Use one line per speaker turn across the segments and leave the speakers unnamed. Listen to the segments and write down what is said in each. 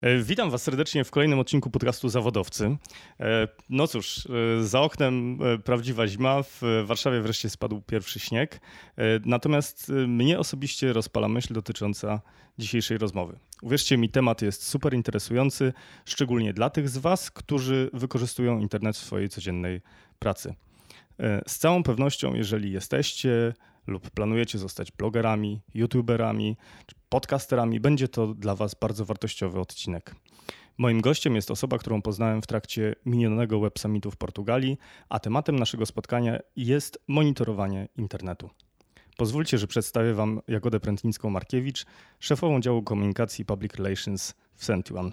E, witam Was serdecznie w kolejnym odcinku podcastu Zawodowcy. E, no cóż, e, za oknem prawdziwa zima, w Warszawie wreszcie spadł pierwszy śnieg. Natomiast mnie osobiście rozpala myśl dotycząca dzisiejszej rozmowy. Uwierzcie mi, temat jest super interesujący, szczególnie dla tych z Was, którzy wykorzystują internet w swojej codziennej pracy. Z całą pewnością, jeżeli jesteście lub planujecie zostać blogerami, youtuberami podcasterami, będzie to dla Was bardzo wartościowy odcinek. Moim gościem jest osoba, którą poznałem w trakcie minionego Web Summitu w Portugalii, a tematem naszego spotkania jest monitorowanie internetu. Pozwólcie, że przedstawię Wam Jagodę Prętlińską-Markiewicz, szefową działu komunikacji Public Relations w Sentuan.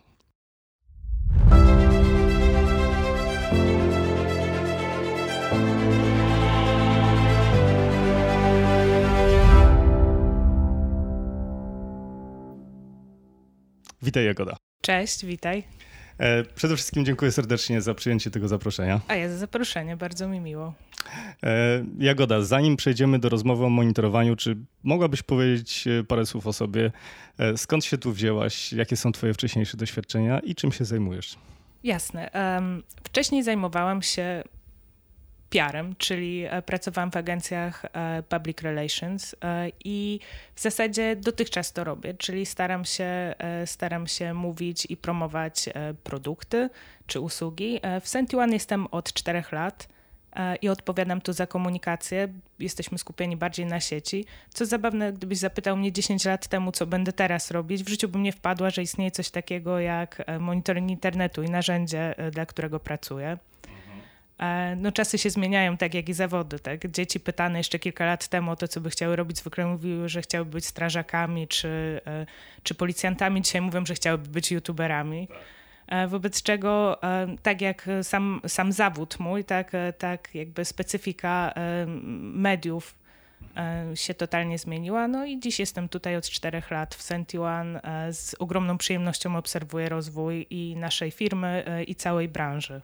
Witaj Jagoda.
Cześć, witaj.
E, przede wszystkim dziękuję serdecznie za przyjęcie tego zaproszenia.
A ja za zaproszenie, bardzo mi miło.
E, Jagoda, zanim przejdziemy do rozmowy o monitorowaniu, czy mogłabyś powiedzieć e, parę słów o sobie? Skąd się tu wzięłaś? Jakie są Twoje wcześniejsze doświadczenia i czym się zajmujesz?
Jasne. Wcześniej zajmowałam się PR-em, czyli e, pracowałam w agencjach e, public relations e, i w zasadzie dotychczas to robię, czyli staram się, staram się mówić i promować produkty czy usługi. W Sentuan jestem od czterech lat i odpowiadam tu za komunikację. Jesteśmy skupieni bardziej na sieci. Co zabawne, gdybyś zapytał mnie 10 lat temu, co będę teraz robić, w życiu bym nie wpadła, że istnieje coś takiego jak monitoring internetu i narzędzie, dla którego pracuję. E, no, czasy się zmieniają, tak jak i zawody. Tak? Dzieci pytane jeszcze kilka lat temu o to, co by chciały robić, zwykle mówiły, że chciały być strażakami czy, e, czy policjantami. Dzisiaj mówią, że chciałyby być youtuberami. E, wobec czego, tak jak sam, sam zawód mój, tak, tak jakby specyfika mediów się totalnie zmieniła. No i dziś jestem tutaj od czterech lat w Sentiwan. Z ogromną przyjemnością obserwuję rozwój i naszej firmy, i całej branży.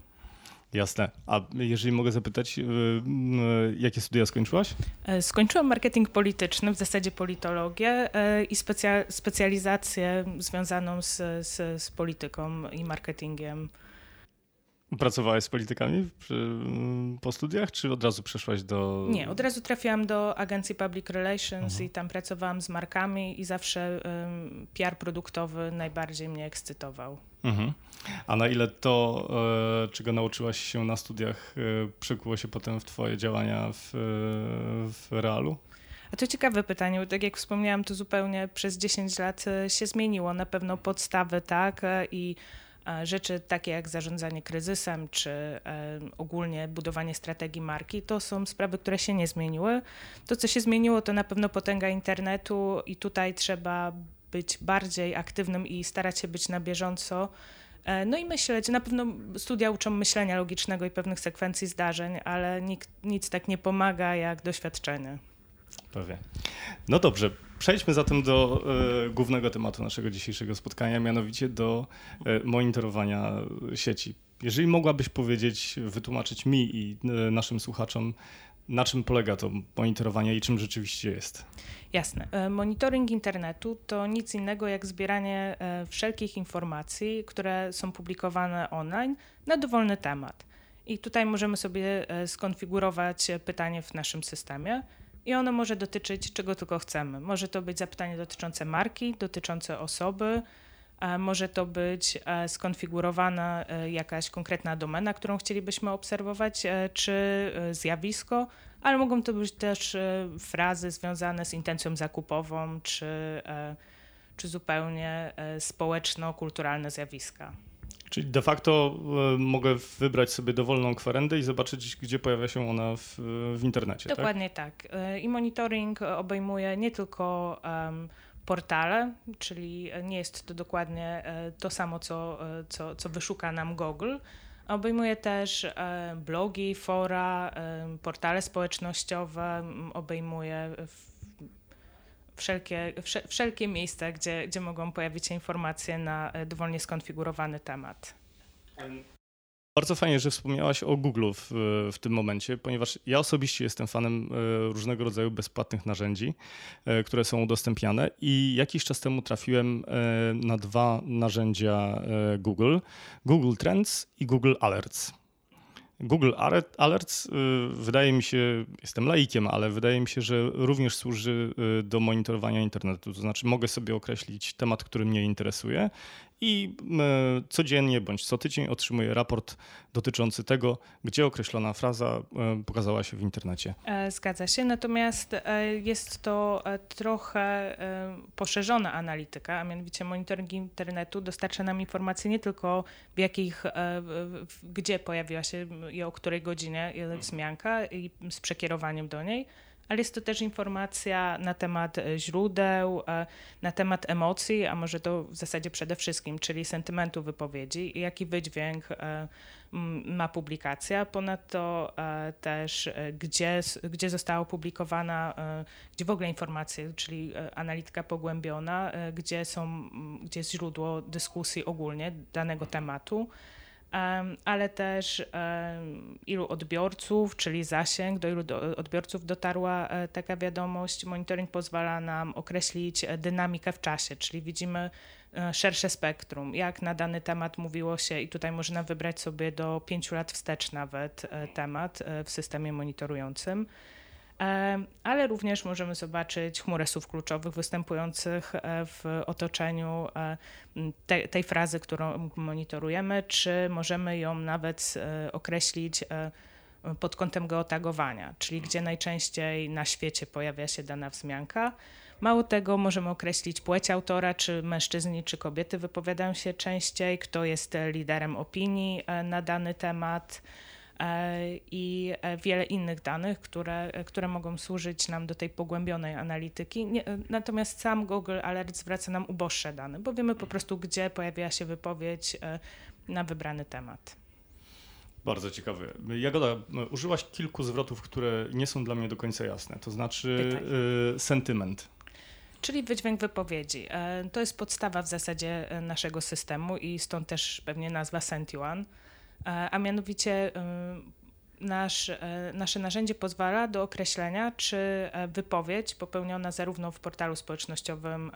Jasne. A jeżeli mogę zapytać, y, y, jakie studia skończyłaś?
E, skończyłam marketing polityczny, w zasadzie politologię e, i specja specjalizację związaną z, z, z polityką i marketingiem.
Pracowałeś z politykami przy, po studiach, czy od razu przeszłaś do.
Nie, od razu trafiłam do agencji Public Relations mhm. i tam pracowałam z markami i zawsze um, PR produktowy najbardziej mnie ekscytował. Mhm.
A na ile to, e, czego nauczyłaś się na studiach, e, przekuło się potem w Twoje działania w, w realu?
A to ciekawe pytanie, bo tak jak wspomniałam, to zupełnie przez 10 lat e, się zmieniło. Na pewno podstawy, tak, i rzeczy takie jak zarządzanie kryzysem, czy ogólnie budowanie strategii marki, to są sprawy, które się nie zmieniły. To, co się zmieniło, to na pewno potęga internetu i tutaj trzeba być bardziej aktywnym i starać się być na bieżąco. E, no i myśleć, na pewno studia uczą myślenia logicznego i pewnych sekwencji zdarzeń, ale nikt, nic tak nie pomaga jak doświadczenie.
Pewnie. No dobrze, przejdźmy zatem do y, głównego tematu naszego dzisiejszego spotkania, mianowicie do y, monitorowania sieci. Jeżeli mogłabyś powiedzieć, wytłumaczyć mi i y, naszym słuchaczom, na czym polega to monitorowanie i czym rzeczywiście jest?
Jasne. E, monitoring internetu to nic innego jak zbieranie e, wszelkich informacji, które są publikowane online na dowolny temat. I tutaj możemy sobie e, skonfigurować pytanie w naszym systemie i ono może dotyczyć czego tylko chcemy. Może to być zapytanie dotyczące marki, dotyczące osoby, może to być skonfigurowana jakaś konkretna domena, którą chcielibyśmy obserwować, czy zjawisko, ale mogą to być też e, frazy związane z intencją zakupową, czy, e, czy zupełnie e, społeczno-kulturalne zjawiska.
Czyli de facto mogę wybrać sobie dowolną kwerendę i zobaczyć, gdzie pojawia się ona w, w internecie.
Tak? Dokładnie tak? tak. I monitoring obejmuje nie tylko um, portale, czyli nie jest to dokładnie to samo, co, co, co wyszuka nam Google, Obejmuje też e, blogi, fora, e, portale społecznościowe, obejmuje wszelkie, wszelkie miejsca, gdzie, gdzie mogą pojawić się informacje na e, dowolnie skonfigurowany temat.
Bardzo fajnie, że wspomniałaś o Google w, w, tym momencie, ponieważ ja osobiście jestem fanem e, różnego rodzaju bezpłatnych narzędzi, e, które są udostępniane i jakiś czas temu trafiłem na dwa narzędzia Google: Google Trends i Google Alerts. Google Alerts wydaje mi się, jestem laikiem, ale wydaje mi się, że również służy do monitorowania internetu. To znaczy, mogę sobie określić temat, który mnie interesuje i e, codziennie bądź co tydzień otrzymuję raport dotyczący tego, gdzie określona fraza e, pokazała się w internecie.
E, zgadza się, natomiast jest to trochę poszerzona analityka, a mianowicie monitoring internetu dostarcza nam informacji nie tylko w jakich, gdzie pojawiła się i o której godzinie wzmianka i z przekierowaniem do niej, ale jest to też informacja na temat e, źródeł, e, na temat emocji, a może to w zasadzie przede wszystkim, czyli sentymentu wypowiedzi, jaki wydźwięk e, ma publikacja. Ponadto też gdzie, gdzie została opublikowana, gdzie w ogóle informacje, czyli analityka pogłębiona, gdzie, są, gdzie jest źródło dyskusji ogólnie danego tematu ale też ilu odbiorców, czyli zasięg, do ilu odbiorców dotarła e, taka wiadomość. Monitoring pozwala nam określić e, dynamikę w czasie, czyli widzimy e, szersze spektrum, jak na dany temat mówiło się i tutaj można wybrać sobie do pięciu lat wstecz nawet temat w systemie monitorującym ale również możemy zobaczyć chmurę słów kluczowych występujących e, w otoczeniu e, te, tej frazy, którą monitorujemy, czy możemy ją nawet e, określić pod kątem geotagowania, czyli gdzie najczęściej na świecie pojawia się dana wzmianka. Mało tego, możemy określić płeć autora, czy mężczyźni, czy kobiety wypowiadają się częściej, kto jest liderem opinii na dany temat. E, i e, wiele innych danych, które, które mogą służyć nam do tej pogłębionej analityki. Nie, natomiast sam Google Alert zwraca nam uboższe dane, bo wiemy po prostu, gdzie pojawia się wypowiedź e, na wybrany temat.
Bardzo ciekawe. Jagoda, użyłaś kilku zwrotów, które nie są dla mnie do końca jasne. To znaczy y, sentyment.
Czyli wydźwięk wypowiedzi. To jest podstawa w zasadzie naszego systemu i stąd też pewnie nazwa Sentiwan. E, a mianowicie nasz, e, nasze narzędzie pozwala do określenia, czy e, wypowiedź popełniona zarówno w portalu społecznościowym,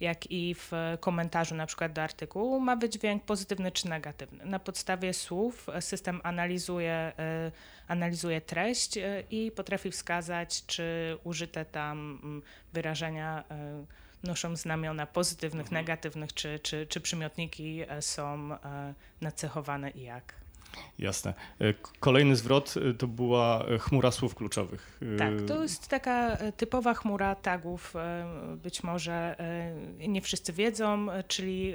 jak i w komentarzu na przykład do artykułu ma wydźwięk pozytywny czy negatywny. Na podstawie słów system analizuje, analizuje treść i potrafi wskazać, czy użyte tam wyrażenia noszą znamiona pozytywnych, mhm. negatywnych, czy, czy, czy przymiotniki e, są e, nacechowane i jak.
Jasne. E, kolejny zwrot to była chmura słów kluczowych.
Tak, to jest taka typowa chmura tagów. Być może nie wszyscy wiedzą, czyli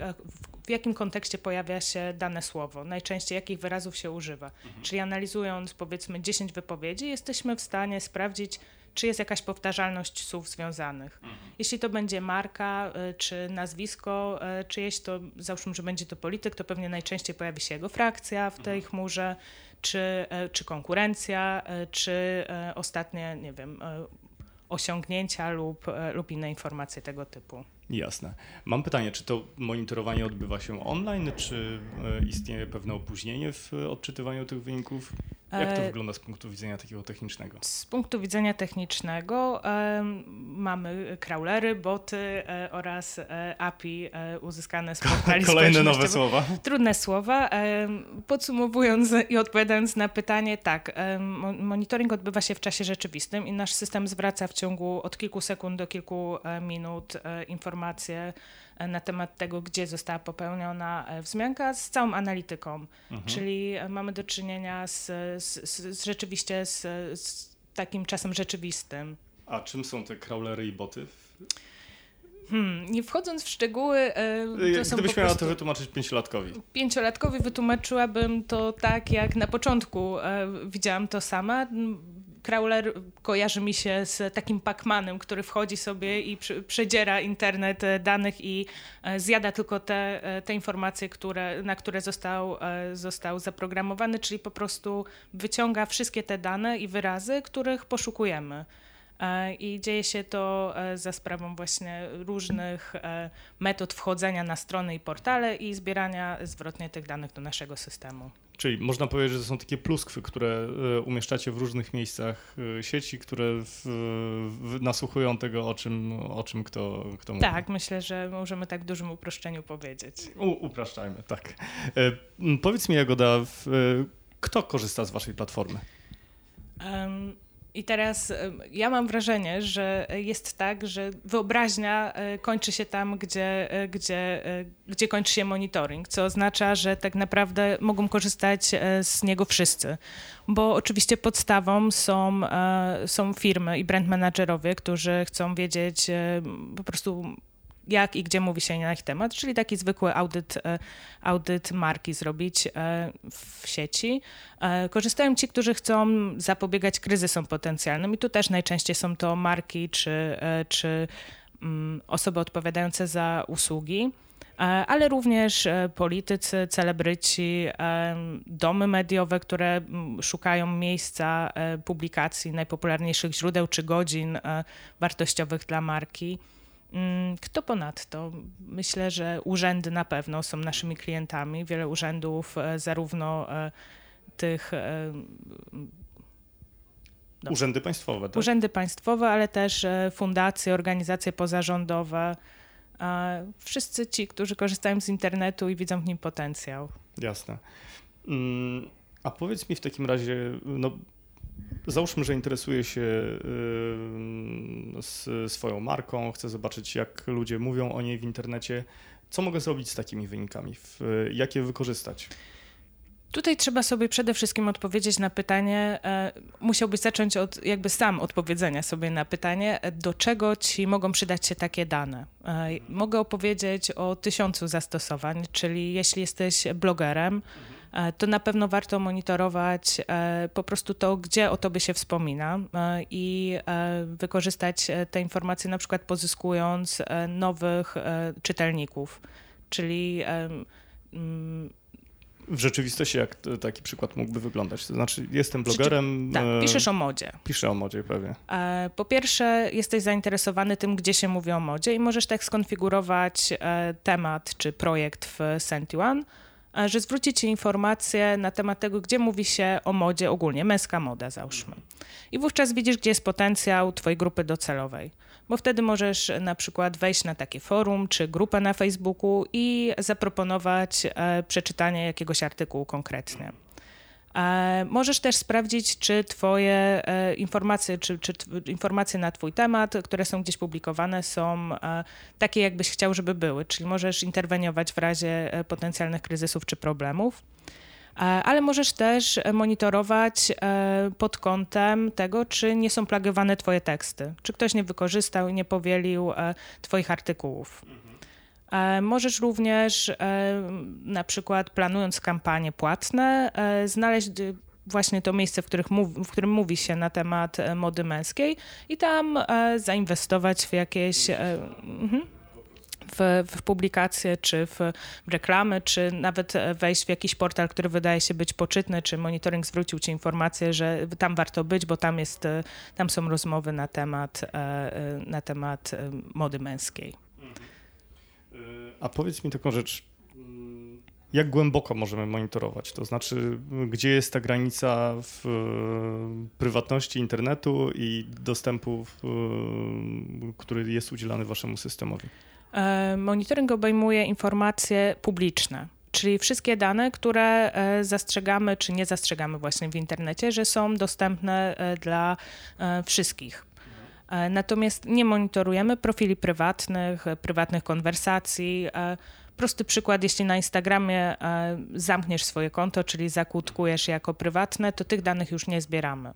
w jakim kontekście pojawia się dane słowo, najczęściej jakich wyrazów się używa. Mhm. Czyli analizując powiedzmy 10 wypowiedzi, jesteśmy w stanie sprawdzić, czy jest jakaś powtarzalność słów związanych. Mhm. Jeśli to będzie marka, y, czy nazwisko y, czyjeś, to załóżmy, że będzie to polityk, to pewnie najczęściej pojawi się jego frakcja w tej mhm. chmurze, czy, y, czy konkurencja, czy ostatnie, nie wiem, osiągnięcia lub, lub inne informacje tego typu.
Jasne. Mam pytanie, czy to monitorowanie odbywa się online, czy istnieje pewne opóźnienie w odczytywaniu tych wyników? Jak to e, wygląda z punktu widzenia takiego technicznego?
Z punktu widzenia technicznego mamy crawlery, boty e, oraz e, API uzyskane z portali
Kolejne nowe słowa.
Trudne słowa. podsumowując i odpowiadając na pytanie, tak, monitoring odbywa się w czasie rzeczywistym i nasz system zwraca w ciągu od kilku sekund do kilku minut informacje na temat tego, gdzie została popełniona e, wzmianka z całą analityką. Mhm. Czyli e, mamy do czynienia z, z, z rzeczywiście z, z, takim czasem rzeczywistym.
A czym są te crawlery i boty?
Hmm, nie wchodząc w szczegóły, e,
to są Gdybyś miała to wytłumaczyć pięciolatkowi.
Pięciolatkowi wytłumaczyłabym to tak, jak na początku widziałam to sama crawler kojarzy mi się z takim Pacmanem, który wchodzi sobie i przedziera internet e, danych i e, zjada tylko te, e, te informacje, które, na które został, został zaprogramowany, czyli po prostu wyciąga wszystkie te dane i wyrazy, których poszukujemy. I dzieje się to za sprawą właśnie różnych metod wchodzenia na strony i portale i zbierania zwrotnie tych danych do naszego systemu.
Czyli można powiedzieć, że to są takie pluskwy, które e, umieszczacie w różnych miejscach e, sieci, które w, w, nasłuchują tego, o czym, o czym kto, kto mówi.
Tak, myślę, że możemy tak w dużym uproszczeniu powiedzieć.
U, upraszczajmy, tak. E, powiedz mi, Jagoda, w, kto korzysta z waszej platformy?
Um, i teraz ja mam wrażenie, że jest tak, że wyobraźnia e, kończy się tam, gdzie, e, gdzie, gdzie kończy się monitoring, co oznacza, że tak naprawdę mogą korzystać z niego wszyscy. Bo oczywiście podstawą są, są firmy i brand managerowie, którzy chcą wiedzieć po prostu jak i gdzie mówi się na ich temat, czyli taki zwykły audyt, e, audyt marki zrobić e, w sieci. E, korzystają ci, którzy chcą zapobiegać kryzysom potencjalnym i tu też najczęściej są to marki czy, czy mm, osoby odpowiadające za usługi ale również politycy, celebryci, domy mediowe, które mm, szukają miejsca publikacji najpopularniejszych źródeł czy godzin wartościowych dla marki. Mm, kto ponadto? Myślę, że urzędy na pewno są naszymi klientami. Wiele urzędów, e, zarówno e, tych. E,
no, urzędy państwowe, tak?
Urzędy państwowe, ale też fundacje, organizacje pozarządowe. Wszyscy ci, którzy korzystają z internetu i widzą w nim potencjał.
Jasne. Mm, a powiedz mi w takim razie, no, Załóżmy, że interesuje się swoją marką, chcę zobaczyć, jak ludzie mówią o niej w internecie. Co mogę zrobić z takimi wynikami? Jak je wykorzystać?
Tutaj trzeba sobie przede wszystkim odpowiedzieć na pytanie, e, musiałbyś zacząć od jakby sam odpowiedzenia sobie na pytanie, do czego ci mogą przydać się takie dane. E, mogę opowiedzieć o tysiącu zastosowań, czyli jeśli jesteś blogerem, E, to na pewno warto monitorować e, po prostu to, gdzie o tobie się wspomina e, i wykorzystać te informacje na przykład pozyskując nowych czytelników, czyli
mm, w rzeczywistości jak taki przykład mógłby wyglądać? To znaczy, jestem blogerem.
Tak, piszesz o modzie.
Piszę o modzie, pewnie.
Po pierwsze, jesteś zainteresowany tym, gdzie się mówi o modzie, i możesz tak skonfigurować temat czy projekt w Sentiwan, że zwróci ci informacje na temat tego, gdzie mówi się o modzie ogólnie, męska moda załóżmy. I wówczas widzisz, gdzie jest potencjał twojej grupy docelowej. Bo wtedy możesz na przykład wejść na takie forum czy grupę na Facebooku i zaproponować e, przeczytanie jakiegoś artykułu konkretnie. E, możesz też sprawdzić, czy Twoje e, informacje, czy, czy informacje na Twój temat, które są gdzieś publikowane, są e, takie, jakbyś chciał, żeby były. Czyli możesz interweniować w razie potencjalnych kryzysów czy problemów. Ale możesz też monitorować pod kątem tego, czy nie są plagiowane Twoje teksty, czy ktoś nie wykorzystał i nie powielił Twoich artykułów. E, możesz również e, na przykład planując kampanie płatne e, znaleźć właśnie to miejsce, w, w którym mówi się na temat mody męskiej i tam zainwestować w jakieś mhm, w, w publikacje, czy w reklamy, czy nawet wejść w jakiś portal, który wydaje się być poczytny, czy monitoring zwrócił ci informację, że tam warto być, bo tam jest, tam są rozmowy na temat, na temat mody męskiej.
A powiedz mi taką rzecz, jak głęboko możemy monitorować? To znaczy, gdzie jest ta granica w e, prywatności internetu i dostępu, e, który jest udzielany waszemu systemowi?
E, monitoring obejmuje informacje publiczne. Czyli wszystkie dane, które zastrzegamy czy nie zastrzegamy właśnie w internecie, że są dostępne dla wszystkich. E, natomiast nie monitorujemy profili prywatnych, prywatnych konwersacji. E, prosty przykład, jeśli na Instagramie e, zamkniesz swoje konto, czyli zakłódkujesz jako prywatne, to tych danych już nie zbieramy.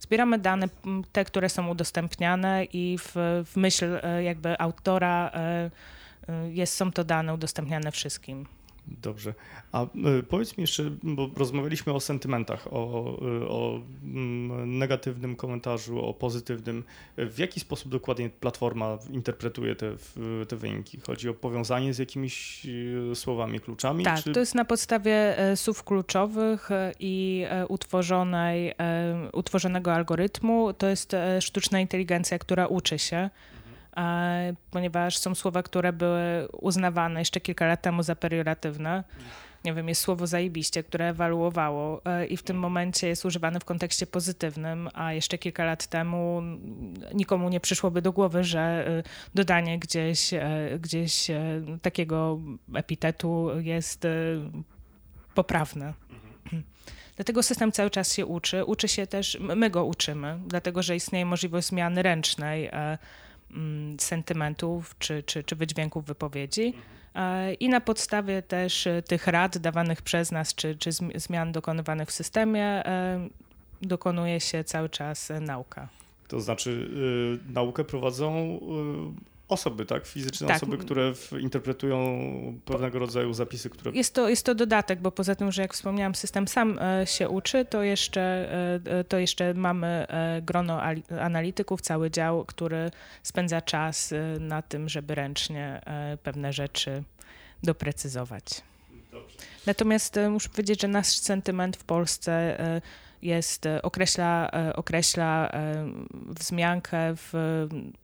Zbieramy dane, te, które są udostępniane i w, w myśl jakby autora jest, są to dane udostępniane wszystkim.
Dobrze. A powiedz mi jeszcze, bo rozmawialiśmy o sentymentach, o, o, mm, negatywnym komentarzu, o pozytywnym. W jaki sposób dokładnie platforma interpretuje te, te wyniki? Chodzi o powiązanie z jakimiś słowami, kluczami?
Tak,
czy...
to jest na podstawie słów kluczowych i utworzonej, utworzonego algorytmu. To jest sztuczna inteligencja, która uczy się ponieważ są słowa, które były uznawane jeszcze kilka lat temu za perioratywne. Nie wiem, jest słowo zajebiście, które ewaluowało e, i w tym momencie jest używane w kontekście pozytywnym, a jeszcze kilka lat temu nikomu nie przyszłoby do głowy, że e, dodanie gdzieś, e, gdzieś takiego epitetu jest poprawne. Dlatego system cały czas się uczy. Uczy się też, my go uczymy, dlatego że istnieje możliwość zmiany ręcznej sentymentów czy, czy, czy wydźwięków wypowiedzi. E, I na podstawie też e, tych rad dawanych przez nas, czy, czy zmian dokonywanych w systemie, e, dokonuje się cały czas nauka.
To znaczy, y, naukę prowadzą osoby, tak? Fizyczne tak. osoby, które interpretują pewnego rodzaju zapisy, które...
Jest to, jest to dodatek, bo poza tym, że jak wspomniałam, system sam e, się uczy, to jeszcze, e, e, to jeszcze mamy grono analityków, cały dział, który spędza czas na tym, żeby ręcznie pewne rzeczy doprecyzować. Dobrze. Natomiast muszę powiedzieć, że nasz sentyment w Polsce jest, e, określa, e, określa e, wzmiankę w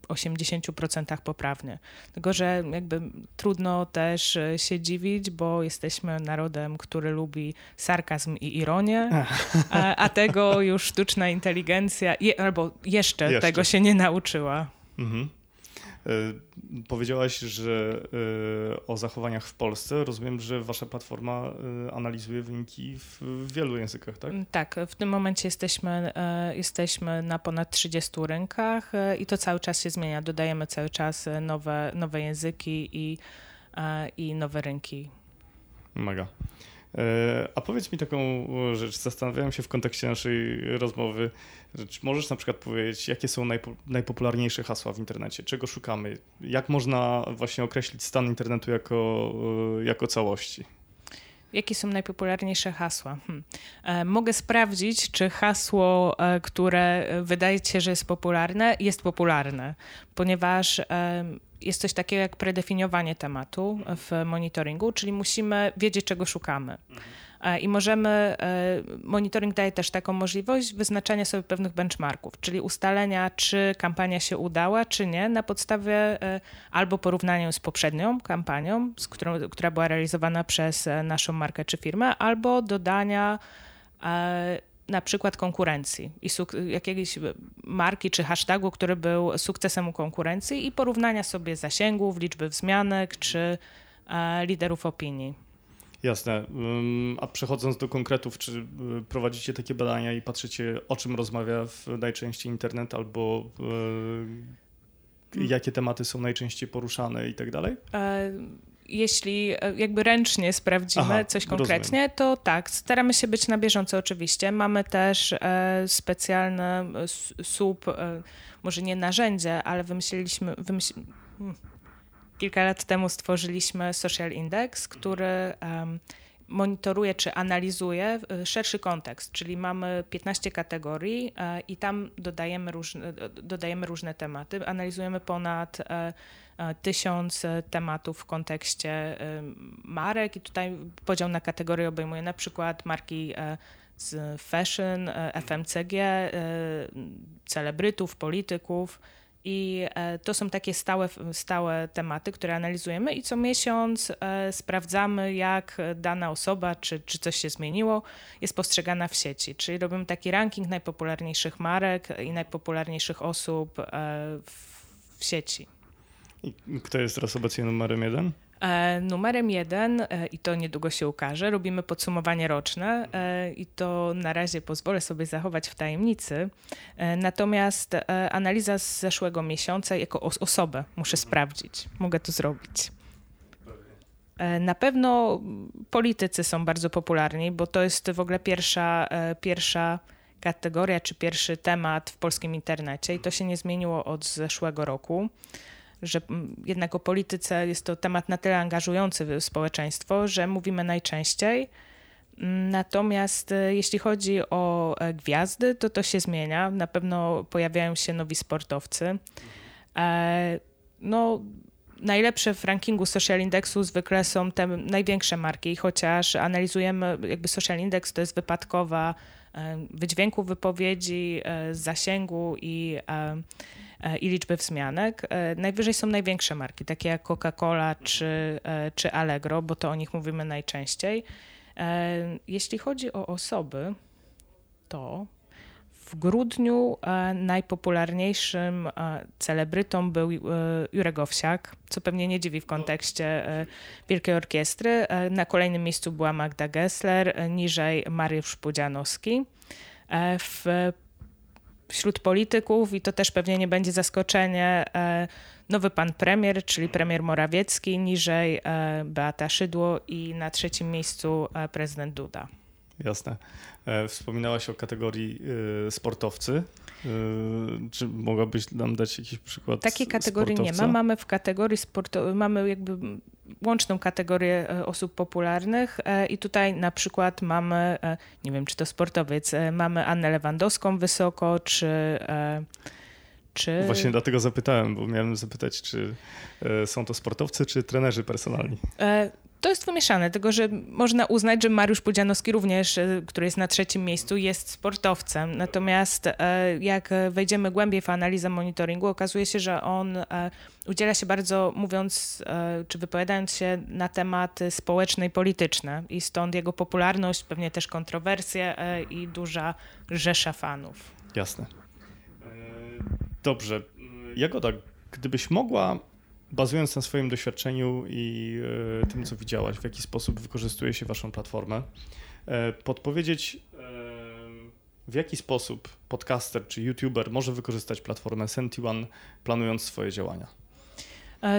80% poprawnie. Tylko, że jakby trudno też się dziwić, bo jesteśmy narodem, który lubi sarkazm i ironię, a, a tego już sztuczna inteligencja, je, albo jeszcze, jeszcze, tego się nie nauczyła. Mhm.
E, powiedziałaś, że e, o zachowaniach w Polsce. Rozumiem, że wasza platforma e, analizuje wyniki w wielu językach, tak?
Tak, w tym momencie jesteśmy, jesteśmy na ponad 30 rynkach i to cały czas się zmienia. Dodajemy cały czas nowe, nowe języki i, i nowe rynki.
Mega. E, a powiedz mi taką rzecz, zastanawiałem się w kontekście naszej rozmowy, czy możesz na przykład powiedzieć, jakie są najpo, najpopularniejsze hasła w internecie, czego szukamy, jak można właśnie określić stan internetu jako, e, jako całości?
Jakie są najpopularniejsze hasła? Hmm. E, mogę sprawdzić, czy hasło, e, które wydaje się, że jest popularne, jest popularne, ponieważ e, jest coś takiego jak predefiniowanie tematu w monitoringu, czyli musimy wiedzieć, czego szukamy. E, I możemy, e, monitoring daje też taką możliwość wyznaczania sobie pewnych benchmarków, czyli ustalenia, czy kampania się udała, czy nie, na podstawie e, albo porównania z poprzednią kampanią, z którą, która była realizowana przez naszą markę czy firmę, albo dodania na przykład konkurencji i jakiejś marki czy hashtagu, który był sukcesem u konkurencji i porównania sobie zasięgów, liczby wzmianek czy liderów opinii.
Jasne. A przechodząc do konkretów, czy y, prowadzicie takie badania i patrzycie, o czym rozmawia najczęściej internet, albo y, jakie tematy są najczęściej poruszane i tak dalej? E,
jeśli e, jakby ręcznie sprawdzimy Aha, coś konkretnie, rozumiem. to tak, staramy się być na bieżąco oczywiście. Mamy też e, specjalne sub, może nie narzędzie, ale wymyśliliśmy, wymyśl, hmm, kilka lat temu stworzyliśmy Social Index, który monitoruje czy analizuje e, szerszy kontekst, czyli mamy 15 kategorii e, i tam dodajemy różne, dodajemy różne tematy. Analizujemy ponad e, tysiąc tematów w kontekście marek i tutaj podział na kategorie obejmuje na przykład marki z fashion, FMCG, celebrytów, polityków, i e, to są takie stałe, stałe tematy, które analizujemy i co miesiąc e, sprawdzamy, jak dana osoba, czy, czy coś się zmieniło, jest postrzegana w sieci. Czyli robimy taki ranking najpopularniejszych marek i najpopularniejszych osób e, w sieci.
I kto jest teraz obecnie numerem jeden?
E, numerem jeden, e, i to niedługo się ukaże, robimy podsumowanie roczne e, i to na razie pozwolę sobie zachować w tajemnicy. Natomiast analiza z zeszłego miesiąca jako osobę muszę sprawdzić. Mogę to zrobić. Na pewno politycy są bardzo popularni, bo to jest w ogóle pierwsza, pierwsza kategoria czy pierwszy temat w polskim internecie i to się nie zmieniło od zeszłego roku. Że jednak o polityce jest to temat na tyle angażujący społeczeństwo, że mówimy najczęściej. Natomiast e, jeśli chodzi o e, gwiazdy, to to się zmienia. Na pewno pojawiają się nowi sportowcy. E, no, najlepsze w rankingu Social Indexu zwykle są te największe marki, chociaż analizujemy jakby Social Index to jest wypadkowa wydźwięku wypowiedzi, zasięgu i, i liczby wzmianek. Najwyżej są największe marki, takie jak Coca-Cola czy, czy Allegro, bo to o nich mówimy najczęściej. Jeśli chodzi o osoby, to w grudniu e, najpopularniejszym e, celebrytą był e, Jurek Owsiak, co pewnie nie dziwi w kontekście Wielkiej Orkiestry. Na kolejnym miejscu była Magda Gessler, niżej Mariusz Pudzianowski. W, wśród polityków, i to też pewnie nie będzie zaskoczenie, nowy pan premier, czyli premier Morawiecki, niżej Beata Szydło i na trzecim miejscu prezydent Duda.
Jasne. E, wspominałaś o kategorii e, sportowcy. E, czy mogłabyś nam dać jakiś przykład?
Takiej kategorii sportowca? nie ma. Mamy w kategorii sportowej, mamy jakby łączną kategorię osób popularnych. I tutaj na przykład mamy, nie wiem czy to sportowiec, mamy Annę Lewandowską wysoko, czy... Czy...
Właśnie dlatego zapytałem, bo miałem zapytać, czy są to sportowcy, czy trenerzy personalni
to jest wymieszane, tylko że można uznać, że Mariusz Pudzianowski również, e, który jest na trzecim miejscu, jest sportowcem. Natomiast e, jak wejdziemy głębiej w analizę monitoringu, okazuje się, że on e, udziela się bardzo, mówiąc czy wypowiadając się na tematy społeczne i polityczne. I stąd jego popularność, pewnie też kontrowersje i duża rzesza fanów.
Jasne. Dobrze. Jagoda, gdybyś mogła bazując na swoim doświadczeniu i e, tym, co widziałaś, w jaki sposób wykorzystuje się Waszą platformę, e, podpowiedzieć, e, w jaki sposób podcaster czy youtuber może wykorzystać platformę Senti1, planując swoje działania.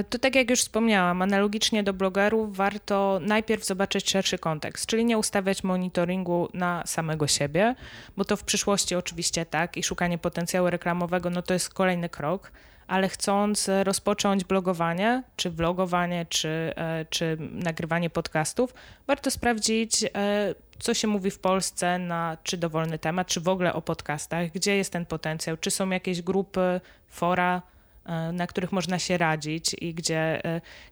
To tak jak już wspomniałam, analogicznie do blogerów warto najpierw zobaczyć szerszy kontekst, czyli nie ustawiać monitoringu na samego siebie, bo to w przyszłości oczywiście tak i szukanie potencjału reklamowego, no to jest kolejny krok, ale chcąc rozpocząć blogowanie, czy vlogowanie, czy, e, czy nagrywanie podcastów, warto sprawdzić, e, co się mówi w Polsce na czy dowolny temat, czy w ogóle o podcastach, gdzie jest ten potencjał, czy są jakieś grupy, fora, e, na których można się radzić i gdzie,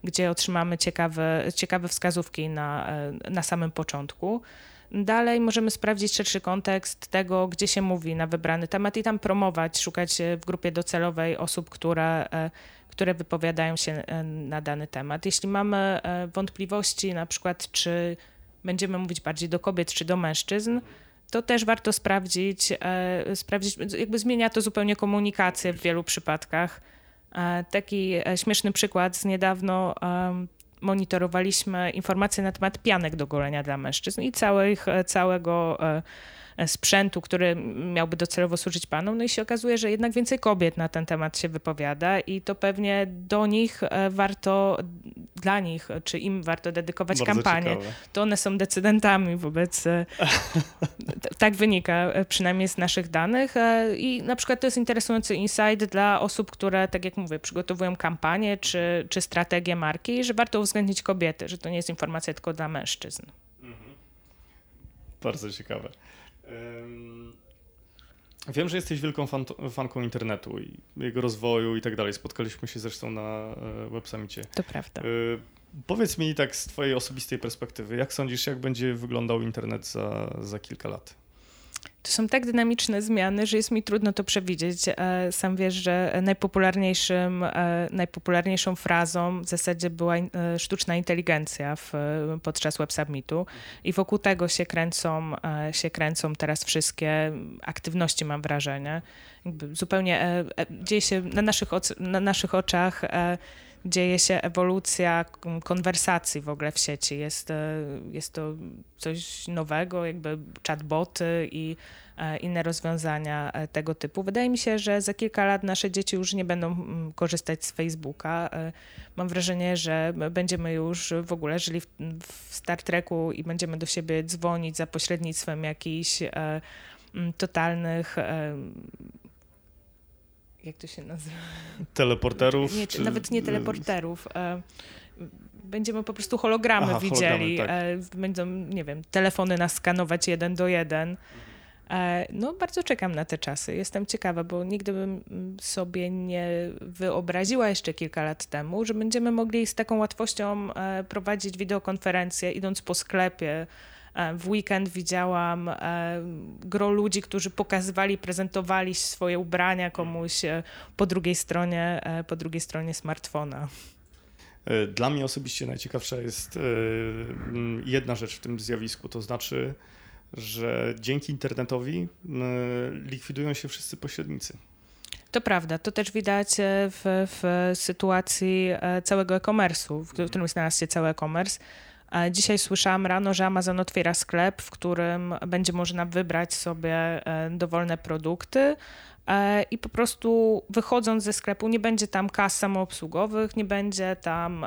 gdzie otrzymamy ciekawe, ciekawe wskazówki na, na samym początku. Dalej możemy sprawdzić szerszy kontekst tego, gdzie się mówi na wybrany temat i tam promować, szukać e, w grupie docelowej osób, które, e, które wypowiadają się e, na dany temat. Jeśli mamy wątpliwości, na przykład, czy będziemy mówić bardziej do kobiet czy do mężczyzn, to też warto sprawdzić, sprawdzić, jakby zmienia to zupełnie komunikację w wielu przypadkach. Taki śmieszny przykład z niedawno monitorowaliśmy informacje na temat pianek do golenia dla mężczyzn i całych, całego e, sprzętu, który miałby docelowo służyć panom. No i się okazuje, że jednak więcej kobiet na ten temat się wypowiada i to pewnie do nich e, warto, dla nich, czy im warto dedykować Bardzo kampanię. Ciekawe. To one są decydentami wobec, e, tak wynika e, przynajmniej z naszych danych i na przykład to jest interesujący insight dla osób, które, tak jak mówię, przygotowują kampanię czy, czy strategię marki, że warto uwzględnić kobiety, że to nie jest informacja tylko dla mężczyzn. Mhm.
Bardzo ciekawe. Wiem, że jesteś wielką fan, fanką internetu i jego rozwoju i tak dalej. Spotkaliśmy się zresztą na e, websamicie.
To prawda. E,
powiedz mi tak z twojej osobistej perspektywy, jak sądzisz, jak będzie wyglądał internet za, za kilka lat?
To są tak dynamiczne zmiany, że jest mi trudno to przewidzieć. E, sam wiesz, że najpopularniejszym, e, najpopularniejszą frazą w zasadzie była e, sztuczna inteligencja w, podczas Web Submitu i wokół tego się kręcą, się kręcą teraz wszystkie aktywności, mam wrażenie. Jakby zupełnie dzieje się na naszych, na naszych oczach dzieje się ewolucja konwersacji w ogóle w sieci. Jest, e, jest to coś nowego, jakby chatboty i e, inne rozwiązania e, tego typu. Wydaje mi się, że za kilka lat nasze dzieci już nie będą korzystać z Facebooka. Mam wrażenie, że będziemy już w ogóle żyli w Star Treku i będziemy do siebie dzwonić za pośrednictwem jakichś totalnych jak to się nazywa?
Teleporterów?
Nie, czy... Nawet nie teleporterów. Będziemy po prostu hologramy Aha, widzieli. Hologramy, tak. Będą, nie wiem, telefony nas skanować jeden do jeden. E, no, bardzo czekam na te czasy. Jestem ciekawa, bo nigdy bym sobie nie wyobraziła jeszcze kilka lat temu, że będziemy mogli z taką łatwością e, prowadzić wideokonferencje, idąc po sklepie. E, w weekend widziałam gro ludzi, którzy pokazywali, prezentowali swoje ubrania komuś po drugiej stronie, po drugiej stronie smartfona.
Dla mnie osobiście najciekawsza jest jedna rzecz w tym zjawisku, to znaczy że dzięki internetowi likwidują się wszyscy pośrednicy.
To prawda, to też widać e, w, w sytuacji e, całego e-commerce'u, w którym znalazł się cały e-commerce. Dzisiaj słyszałam rano, że Amazon otwiera sklep, w którym będzie można wybrać sobie e, dowolne produkty, i po prostu wychodząc ze sklepu nie będzie tam kas samoobsługowych, nie będzie tam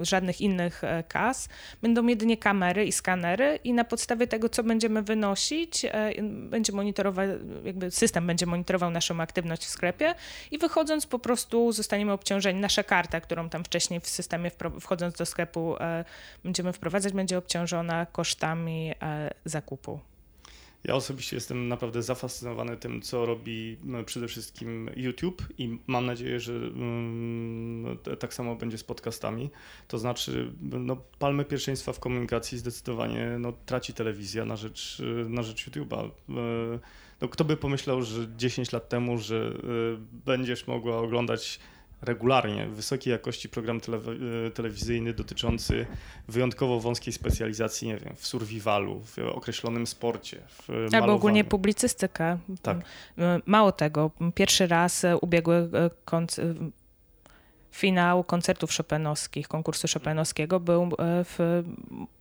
żadnych innych e, kas. Będą jedynie kamery i skanery i na podstawie tego, co będziemy wynosić, e, będzie monitorował, jakby system będzie monitorował naszą aktywność w sklepie i wychodząc po prostu zostaniemy obciążeni. Nasza karta, którą tam wcześniej w systemie wchodząc do sklepu e, będziemy wprowadzać, będzie obciążona kosztami zakupu.
Ja osobiście jestem naprawdę zafascynowany tym, co robi no, przede wszystkim YouTube i mam nadzieję, że mm, tak samo będzie z podcastami. To znaczy, no, palmy pierwszeństwa w komunikacji zdecydowanie no, traci telewizja na rzecz, na rzecz YouTube'a. E, no, kto by pomyślał, że 10 lat temu, że e, będziesz mogła oglądać regularnie wysokiej jakości program tele- telewizyjny dotyczący wyjątkowo wąskiej specjalizacji, nie wiem, w survivalu, w określonym sporcie. W
Albo ogólnie publicystyka. Tak. Mało tego, pierwszy raz ubiegły e, konc- finał koncertów chopinowskich, konkursu chopinowskiego był e, w,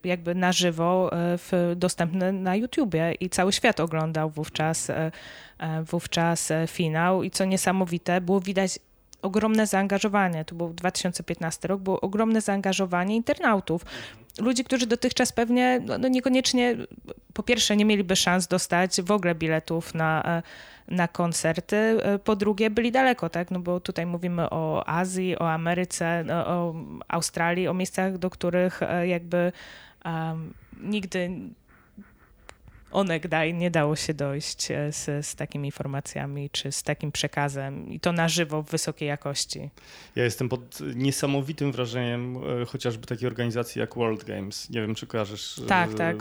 jakby na żywo e, w, dostępny na YouTubie i cały świat oglądał wówczas, wówczas finał i co niesamowite, było widać ogromne zaangażowanie, to był 2015 rok, było ogromne zaangażowanie internautów. Ludzi, którzy dotychczas pewnie no, no niekoniecznie, po pierwsze, nie mieliby szans dostać w ogóle biletów na, e, na koncerty, e, po drugie, byli daleko, tak? No bo tutaj mówimy o Azji, o Ameryce, no, o Australii, o miejscach, do których e, jakby um, nigdy onegdaj nie dało się dojść e, z, z takimi informacjami czy z takim przekazem i to na żywo w wysokiej jakości.
Ja jestem pod niesamowitym wrażeniem e, chociażby takiej organizacji jak World Games. Nie wiem, czy kojarzysz.
E, tak, tak.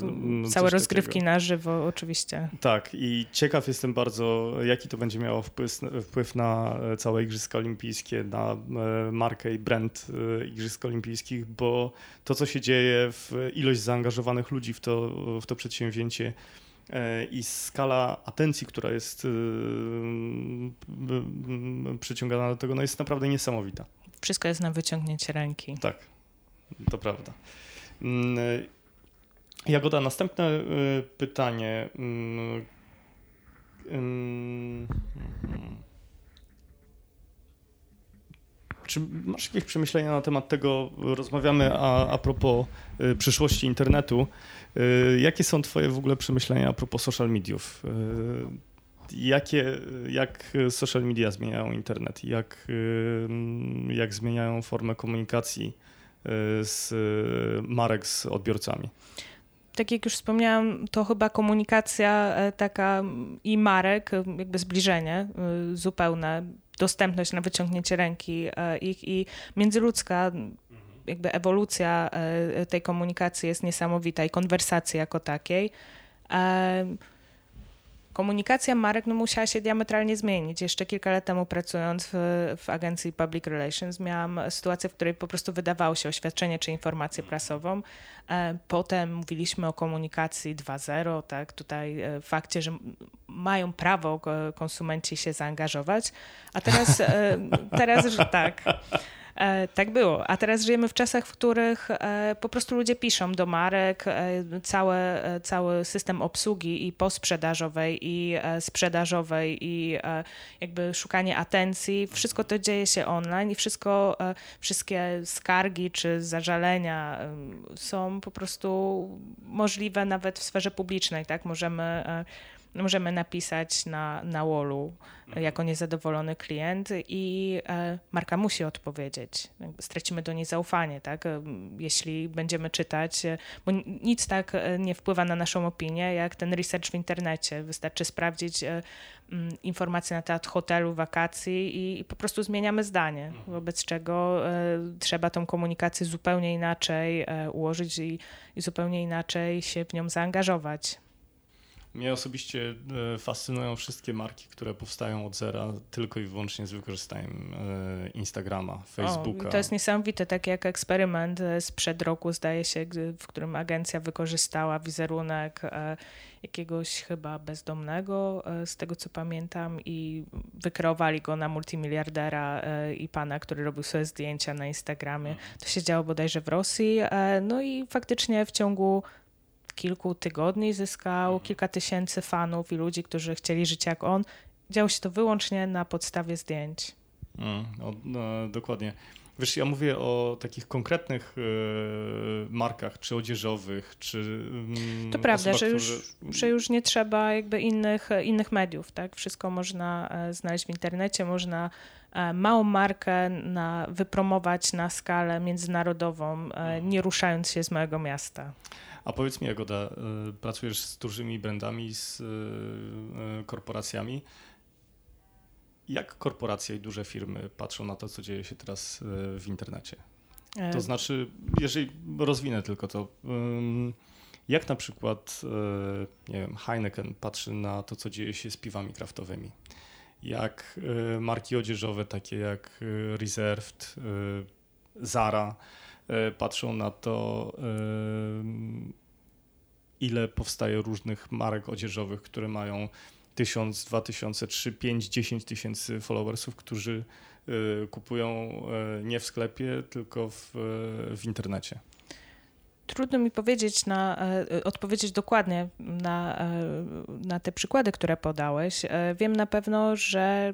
Całe rozgrywki takiego. na żywo, oczywiście.
Tak, i ciekaw jestem bardzo, jaki to będzie miało wpływ, wpływ na całe Igrzyska Olimpijskie, na markę i brand Igrzysk Olimpijskich, bo to, co się dzieje, w ilość zaangażowanych ludzi w to, w to przedsięwzięcie, E, i skala atencji, która jest y, przyciągana do tego, no jest naprawdę niesamowita.
Wszystko jest na wyciągnięcie ręki.
Tak, to prawda. Mm, e, Jagoda, następne pytanie. Mm, czy masz jakieś przemyślenia na temat tego? Rozmawiamy a, a propos y, przyszłości internetu. Y, jakie są Twoje w ogóle przemyślenia a propos social mediów? Y, jakie, jak social media zmieniają internet? Jak, y, jak zmieniają formę komunikacji z marek z odbiorcami?
Tak jak już wspomniałam, to chyba komunikacja e, taka i marek, jakby zbliżenie zupełne, dostępność na wyciągnięcie ręki e, ich i międzyludzka jakby ewolucja e, tej komunikacji jest niesamowita i konwersacji jako takiej. E, komunikacja marek no, musiała się diametralnie zmienić. Jeszcze kilka lat temu pracując w, w, agencji Public Relations miałam sytuację, w której po prostu wydawało się oświadczenie czy informację prasową. E, potem mówiliśmy o komunikacji 2.0, tak, tutaj fakcie, że mają prawo konsumenci się zaangażować, a teraz, teraz że tak. E, tak było. A teraz żyjemy w czasach, w których e, po prostu ludzie piszą do marek, e, całe, cały system obsługi i posprzedażowej, i sprzedażowej, i jakby szukanie atencji, wszystko to dzieje się online i wszystko, wszystkie skargi czy zażalenia są po prostu możliwe nawet w sferze publicznej, tak? Możemy możemy napisać na, na wallu mhm. jako niezadowolony klient i e, marka musi odpowiedzieć. Stracimy do niej zaufanie, tak? Jeśli będziemy czytać, bo nic tak nie wpływa na naszą opinię, jak ten research w internecie. Wystarczy sprawdzić informacje na temat hotelu, wakacji i, i po prostu zmieniamy zdanie, mhm. wobec czego trzeba tą komunikację zupełnie inaczej ułożyć i, i zupełnie inaczej się w nią zaangażować.
Mnie osobiście e, fascynują wszystkie marki, które powstają od zera tylko i wyłącznie z wykorzystaniem e, Instagrama, Facebooka.
O, to jest niesamowite, tak jak eksperyment sprzed roku, zdaje się, w którym agencja wykorzystała wizerunek e, jakiegoś chyba bezdomnego, z tego co pamiętam, i wykreowali go na multimiliardera i pana, który robił sobie zdjęcia na Instagramie. To się działo bodajże w Rosji. No i faktycznie w ciągu kilku tygodni zyskał mhm. kilka tysięcy fanów i ludzi, którzy chcieli żyć jak on. Działo się to wyłącznie na podstawie zdjęć.
Mm, no, no, dokładnie. Wiesz, ja mówię o takich konkretnych y, markach, czy odzieżowych, czy.
Y, to prawda, że, już, że już nie trzeba jakby innych, innych mediów, tak? Wszystko można e, znaleźć w internecie, można e, małą markę na, wypromować na skalę międzynarodową, mhm. nie ruszając się z małego miasta.
A powiedz mi, Jagoda, y, pracujesz z dużymi brandami, z korporacjami. Jak korporacje i duże firmy patrzą na to, co dzieje się teraz w internecie? To e. znaczy, jeżeli rozwinę tylko to, jak na przykład, nie wiem, Heineken patrzy na to, co dzieje się z piwami kraftowymi? Jak marki odzieżowe, takie jak Reserved, Zara, E, patrzą na to, ile powstaje różnych marek odzieżowych, które mają 1000, 2000, 3, 5, 10 tysięcy followersów, którzy kupują nie w sklepie, tylko w, w internecie.
Trudno mi powiedzieć na, odpowiedzieć dokładnie na, na te przykłady, które podałeś. Wiem na pewno, że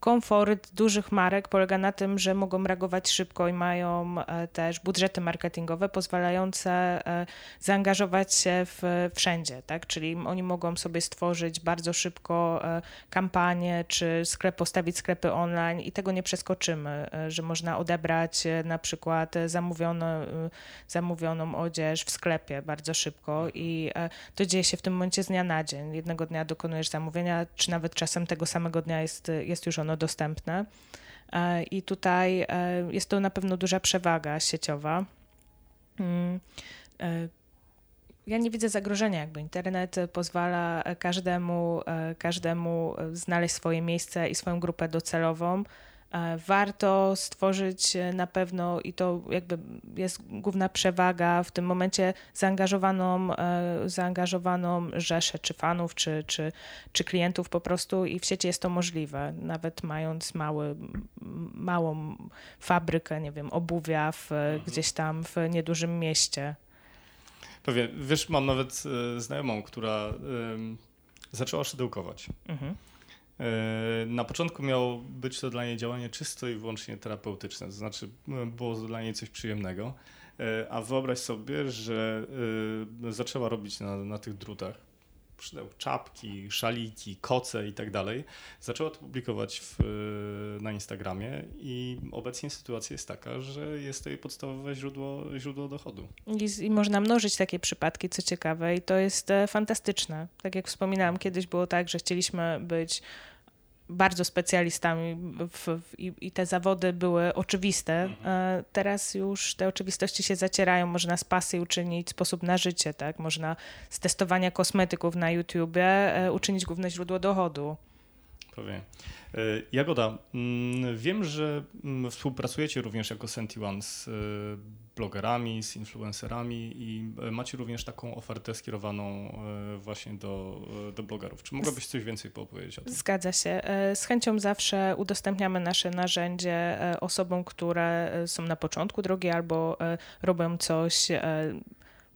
komfort dużych marek polega na tym, że mogą reagować szybko i mają e, też budżety marketingowe pozwalające e, zaangażować się w, wszędzie, tak? Czyli oni mogą sobie stworzyć bardzo szybko e, kampanię, czy sklep, postawić sklepy online i tego nie przeskoczymy, że można odebrać na przykład zamówiono, zamówioną odzież w sklepie bardzo szybko i to dzieje się w tym momencie z dnia na dzień. Jednego dnia dokonujesz zamówienia, czy nawet czasem tego samego dnia jest, jest już ono dostępne. E, I tutaj e, jest to na pewno duża przewaga sieciowa. Mm, e, ja nie widzę zagrożenia, jakby internet pozwala każdemu, każdemu znaleźć swoje miejsce i swoją grupę docelową. E, warto stworzyć e, na pewno, i to jakby jest główna przewaga w tym momencie, zaangażowaną, e, zaangażowaną rzeszę czy fanów, czy, czy, czy klientów po prostu i w sieci jest to możliwe, nawet mając mały, małą fabrykę, nie wiem, obuwia w, mhm. gdzieś tam w niedużym mieście.
Pewnie, wiesz, mam nawet znajomą, która zaczęła szydełkować. Mhm na początku miało być to dla niej działanie czysto i wyłącznie terapeutyczne, to znaczy e, było dla niej coś przyjemnego. E, a wyobraź sobie, że zaczęła robić na, na tych drutach czapki, szaliki, koce i tak dalej. Zaczęła to publikować w, na Instagramie i obecnie sytuacja jest taka, że jest to jej podstawowe źródło, źródło dochodu.
I, I, można mnożyć takie przypadki, co ciekawe i to jest fantastyczne. Tak jak wspominałam, kiedyś było tak, że chcieliśmy być bardzo specjalistami w, w, i, i, te zawody były oczywiste. Mhm. E, teraz już te oczywistości się zacierają. Można z pasji uczynić sposób na życie, tak? Można z testowania kosmetyków na YouTubie e, uczynić główne źródło dochodu.
Pewnie. E, Jagoda, mm, wiem, że mm, współpracujecie również jako Senti One z blogerami, z influencerami i e, macie również taką ofertę skierowaną e, właśnie do, e, do blogerów. Czy mogłabyś coś więcej poopowiedzieć o tym?
Zgadza się. Z chęcią zawsze udostępniamy nasze narzędzie osobom, które są na początku drogi albo robią coś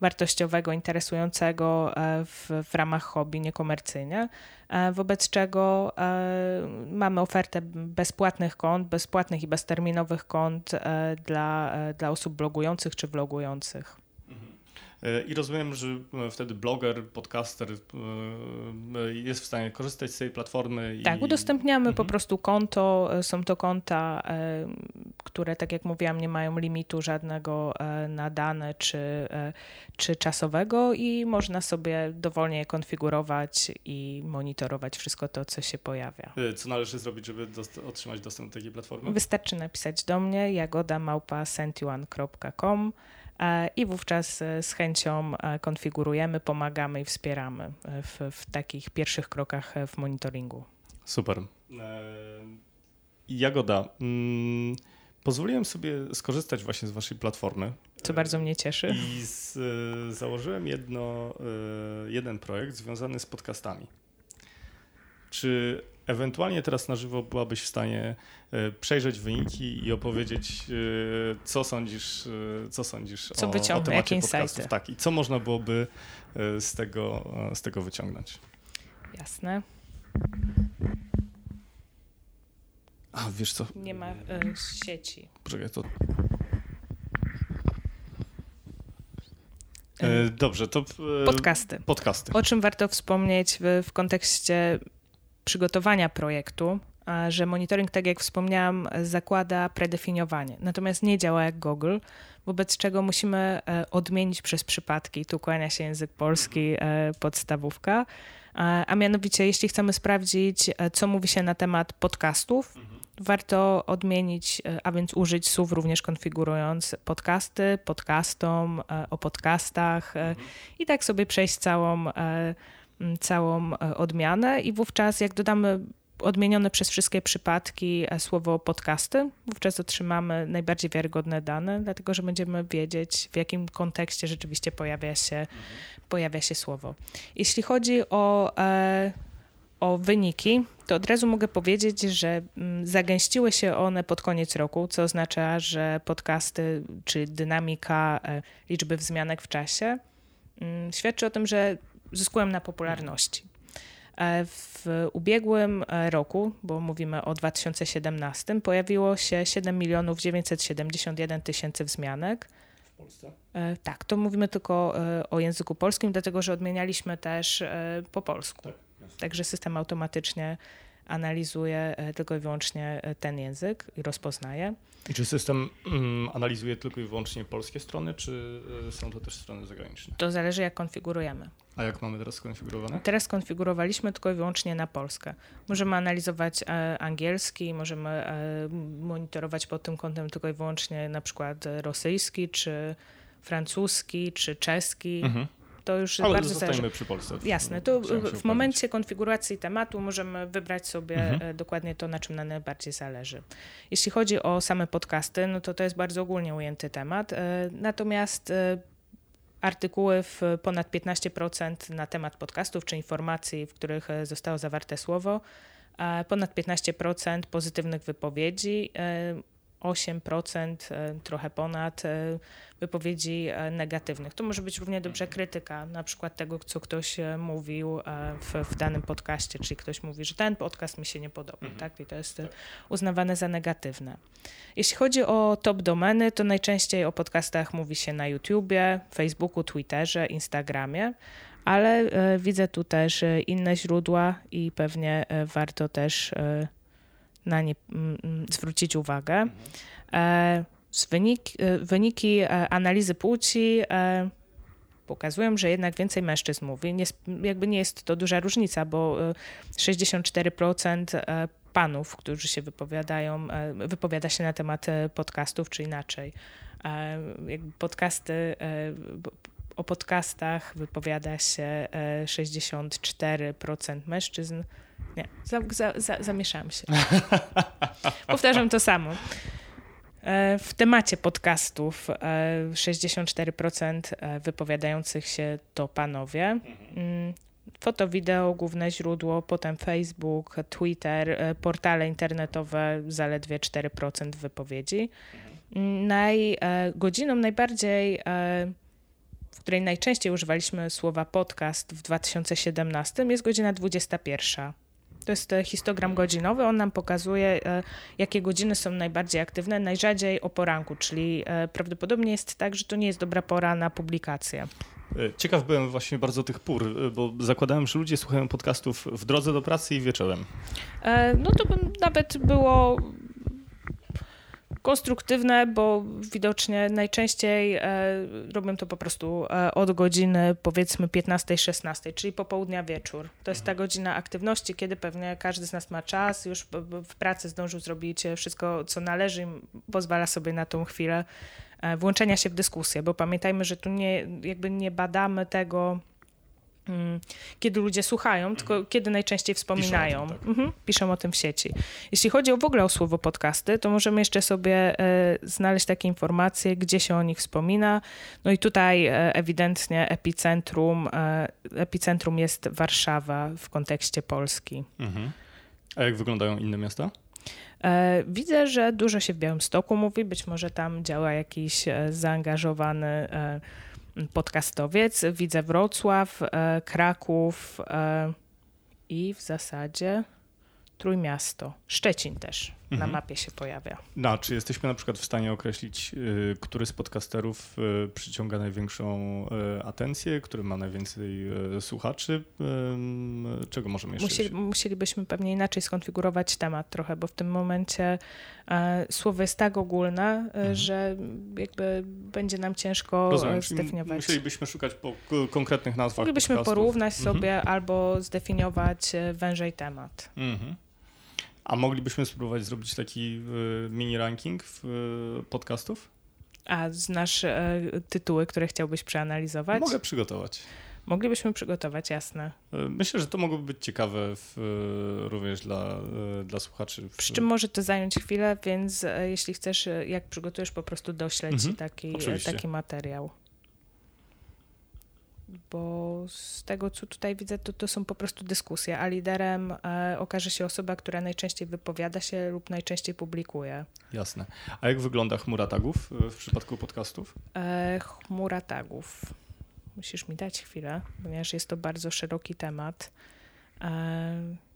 wartościowego, interesującego e, w, w ramach hobby niekomercyjnie, e, wobec czego e, mamy ofertę bezpłatnych kont, bezpłatnych i bezterminowych kont dla, dla osób blogujących czy vlogujących. Mhm.
I rozumiem, że wtedy bloger, podcaster jest w stanie korzystać z tej platformy.
Tak,
i...
udostępniamy mhm. po prostu konto. Są to konta, które, tak jak mówiłam, nie mają limitu żadnego na dane czy, czy czasowego i można sobie dowolnie je konfigurować i monitorować wszystko to, co się pojawia.
Co należy zrobić, żeby otrzymać dostęp do takiej platformy?
Wystarczy napisać do mnie jagoda.małpa.sentuan.com e, i wówczas e, z chęcią e, konfigurujemy, pomagamy i wspieramy w, w takich pierwszych krokach w monitoringu.
Super. Jagoda, mm, pozwoliłem sobie skorzystać właśnie z waszej platformy.
Co bardzo mnie cieszy.
I z, założyłem jedno, jeden projekt związany z podcastami. Czy ewentualnie teraz na żywo byłabyś w stanie e, przejrzeć wyniki i opowiedzieć, e, co sądzisz, e, co sądzisz co o, o temacie podcastów. Tak, i co można byłoby z tego, z tego wyciągnąć.
Jasne.
A, wiesz co?
Nie ma y, sieci.
Poczekaj, to... Dobrze, to.
Podcasty.
Podcasty.
O czym warto wspomnieć w, w kontekście przygotowania projektu, że monitoring, tak jak wspomniałam, zakłada predefiniowanie, natomiast nie działa jak Google, wobec czego musimy e, odmienić przez przypadki. Tu kłania się język polski, e, podstawówka. A mianowicie, jeśli chcemy sprawdzić, e, co mówi się na temat podcastów, warto odmienić, a więc użyć słów również konfigurując podcasty, podcastom, o podcastach i tak sobie przejść całą całą e, odmianę i wówczas jak dodamy odmienione przez wszystkie przypadki e, słowo podcasty, wówczas otrzymamy najbardziej wiarygodne dane, dlatego że będziemy wiedzieć, w jakim kontekście rzeczywiście pojawia się, pojawia się słowo. Jeśli chodzi o, e, o wyniki, to od razu mogę powiedzieć, że mm, zagęściły się one pod koniec roku, co oznacza, że podcasty czy dynamika liczby wzmianek w czasie mm, świadczy o tym, że zyskują na popularności. E, w ubiegłym e, roku, bo mówimy o 2017, pojawiło się 7 milionów 971 tysięcy wzmianek.
W Polsce?
E, tak, to mówimy tylko o języku polskim, dlatego że odmienialiśmy też po polsku. Tak, Także system automatycznie analizuje tylko i wyłącznie ten język i rozpoznaje.
I czy system mm, analizuje tylko i wyłącznie polskie strony, czy są to też strony zagraniczne?
To zależy, jak konfigurujemy.
A jak mamy teraz skonfigurowane?
Teraz konfigurowaliśmy tylko i wyłącznie na Polskę. Możemy analizować e, angielski, możemy e, monitorować pod tym kątem tylko i wyłącznie na przykład rosyjski, czy francuski, czy czeski. Mhm.
To już Ale bardzo zostajemy przy Polsce.
Jasne. To w momencie konfiguracji tematu możemy wybrać sobie mhm. E, dokładnie to, na czym nam najbardziej zależy. Jeśli chodzi o same podcasty, no to to jest bardzo ogólnie ujęty temat. Natomiast artykuły w ponad 15% na temat podcastów czy informacji, w których e, zostało zawarte słowo, ponad 15% pozytywnych wypowiedzi, 8%, e, trochę ponad e, wypowiedzi negatywnych. To może być równie dobrze krytyka, na przykład tego, co ktoś mówił w, w danym podcaście, czyli ktoś mówi, że ten podcast mi się nie podoba, mhm. tak? I to jest uznawane za negatywne. Jeśli chodzi o top domeny, to najczęściej o podcastach mówi się na YouTubie, Facebooku, Twitterze, Instagramie, ale e, widzę tu też e, inne źródła i pewnie e, warto też na nie mm, mm, zwrócić uwagę. Z wyniki, wyniki analizy płci pokazują, że jednak więcej mężczyzn mówi. Nie, jakby nie jest to duża różnica, bo 64% panów, którzy się wypowiadają, e, wypowiada się na temat e, podcastów, czy inaczej. E, podcasty, o podcastach wypowiada się 64% mężczyzn. Nie, za, za, za, zamieszałam się. Powtarzam to samo. W temacie podcastów 64% wypowiadających się to panowie. Mhm. Mm, Foto, wideo, główne źródło, potem Facebook, Twitter, e, portale internetowe, zaledwie 4% wypowiedzi. Naj, e, godziną najbardziej, e, w której najczęściej używaliśmy słowa podcast w 2017 jest godzina 21. To jest histogram godzinowy. On nam pokazuje, jakie godziny są najbardziej aktywne, najrzadziej o poranku, czyli prawdopodobnie jest tak, że to nie jest dobra pora na publikację.
Ciekaw byłem właśnie bardzo tych pór, bo zakładałem, że ludzie słuchają podcastów w drodze do pracy i wieczorem.
No to by nawet było konstruktywne, bo widocznie najczęściej e, robię to po prostu e, od godziny powiedzmy 15-16, czyli popołudnia wieczór. To jest ta godzina aktywności, kiedy pewnie każdy z nas ma czas, już w pracy zdążył zrobić wszystko, co należy, pozwala sobie na tą chwilę e, włączenia się w dyskusję, bo pamiętajmy, że tu nie, jakby nie badamy tego, kiedy ludzie słuchają, tylko mhm. kiedy najczęściej wspominają. Piszą o, tym, tak. mhm, piszą o tym w sieci. Jeśli chodzi o w ogóle o słowo podcasty, to możemy jeszcze sobie e, znaleźć takie informacje, gdzie się o nich wspomina. No i tutaj e, ewidentnie epicentrum, e, epicentrum jest Warszawa w kontekście Polski. Mhm.
A jak wyglądają inne miasta?
Widzę, że dużo się w Białymstoku mówi, być może tam działa jakiś zaangażowany podcastowiec. Widzę Wrocław, e, Kraków e, i w zasadzie Trójmiasto. Szczecin też na mhm. mapie się pojawia.
No, czy jesteśmy na przykład w stanie określić, y, który z podcasterów y, przyciąga największą y, atencję, który ma najwięcej słuchaczy? Czego możemy jeszcze
Musieli, Musielibyśmy pewnie inaczej skonfigurować temat trochę, bo w tym momencie e, słowo jest tak ogólne, mhm. że jakby będzie nam ciężko Rozumiem, zdefiniować.
Musielibyśmy szukać po konkretnych nazwach
Moglibyśmy porównać mhm. sobie albo zdefiniować wężej temat. Mhm.
A moglibyśmy spróbować zrobić taki y, mini ranking y, podcastów?
A znasz e, tytuły, które chciałbyś przeanalizować?
Mogę przygotować.
Moglibyśmy przygotować, jasne.
E, myślę, że to mogłoby być ciekawe w, e, również dla, dla słuchaczy.
Przy czym może to zająć chwilę, więc jeśli chcesz, jak przygotujesz, po prostu dośleć mhm, taki, taki materiał bo z tego, co tutaj widzę, to, to są po prostu dyskusje, a liderem e, okaże się osoba, która najczęściej wypowiada się lub najczęściej publikuje.
Jasne. A jak wygląda chmura tagów e, w przypadku podcastów?
E, chmura tagów. Musisz mi dać chwilę, ponieważ jest to bardzo szeroki temat. E,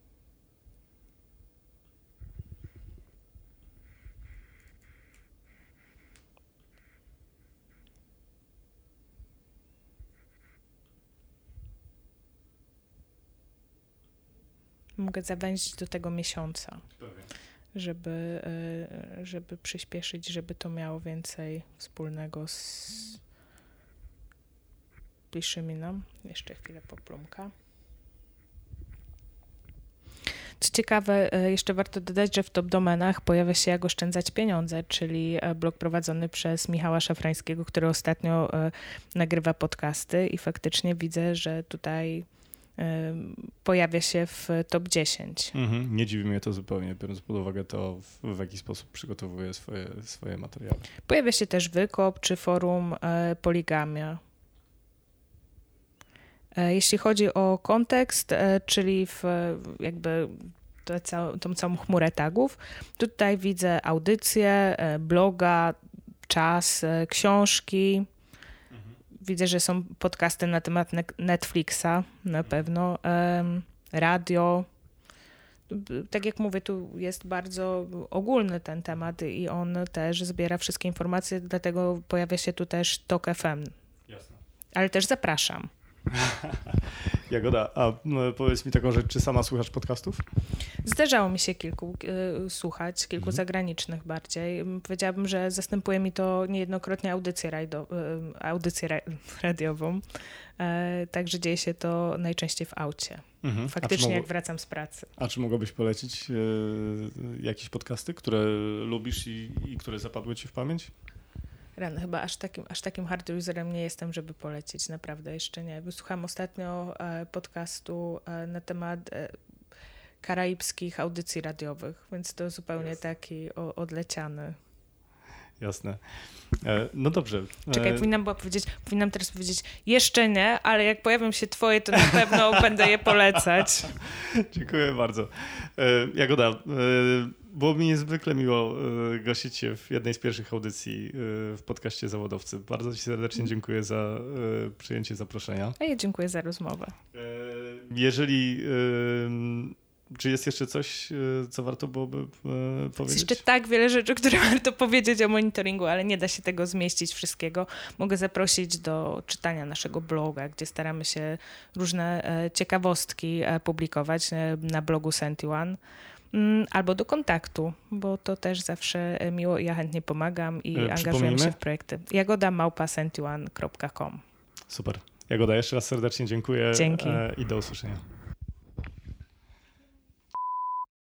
mogę zawęzić do tego miesiąca, żeby, e, żeby przyspieszyć, żeby to miało więcej wspólnego z bliższymi nam. Jeszcze chwilę poplumka. Co ciekawe, e, jeszcze warto dodać, że w top domenach pojawia się jak oszczędzać pieniądze, czyli e, blog prowadzony przez Michała Szafrańskiego, który ostatnio nagrywa podcasty i faktycznie widzę, że tutaj pojawia się w top 10.
Mhm, nie dziwi mnie to zupełnie, biorąc pod uwagę to, w, w jaki sposób przygotowuje swoje, swoje materiały.
Pojawia się też Wykop czy forum e, Poligamia. E, jeśli chodzi o kontekst, e, czyli w, jakby tę tą całą chmurę tagów, tutaj widzę audycje, bloga, czas, książki, widzę, że są podcasty na temat Netflixa na pewno, radio. Tak jak mówię, tu jest bardzo ogólny ten temat i on też zbiera wszystkie informacje, dlatego pojawia się tu też Tok FM. Jasne. Ale też zapraszam.
Jagoda, a powiedz mi taką rzecz, czy sama słuchasz podcastów?
Zdarzało mi się kilku y, słuchać, kilku mhm. zagranicznych bardziej. Powiedziałabym, że zastępuje mi to niejednokrotnie audycję, rajdo, y, audycję ra radiową. E, także dzieje się to najczęściej w aucie. Mhm. Faktycznie, jak wracam z pracy.
A czy mogłabyś polecić y, jakieś podcasty, które lubisz i, i które zapadły ci w pamięć?
Rano, chyba aż takim, aż takim hard userem nie jestem, żeby polecić, naprawdę jeszcze nie. Wysłuchałam ostatnio e, podcastu e, na temat e, karaibskich audycji radiowych, więc to zupełnie taki odleciany.
Jasne. No dobrze.
Czekaj, powinnam była powiedzieć, powinnam teraz powiedzieć jeszcze nie, ale jak pojawią się twoje, to na pewno będę je polecać.
Dziękuję bardzo. Jagoda, było mi niezwykle miło e, gościć się w jednej z pierwszych audycji e, w podcaście Zawodowcy. Bardzo Ci serdecznie dziękuję za e, przyjęcie zaproszenia.
A ja dziękuję za rozmowę.
Jeżeli czy jest jeszcze coś, co warto byłoby powiedzieć?
Jest jeszcze tak wiele rzeczy, które warto powiedzieć o monitoringu, ale nie da się tego zmieścić wszystkiego. Mogę zaprosić do czytania naszego bloga, gdzie staramy się różne ciekawostki publikować na blogu Sentiwan. Mm, albo do kontaktu, bo to też zawsze e, miło i ja chętnie pomagam i e, angażuję się w projekty. Jagoda małpa.sentuan.com
Super. Jagoda, jeszcze raz serdecznie dziękuję
Dzięki.
E, i do usłyszenia.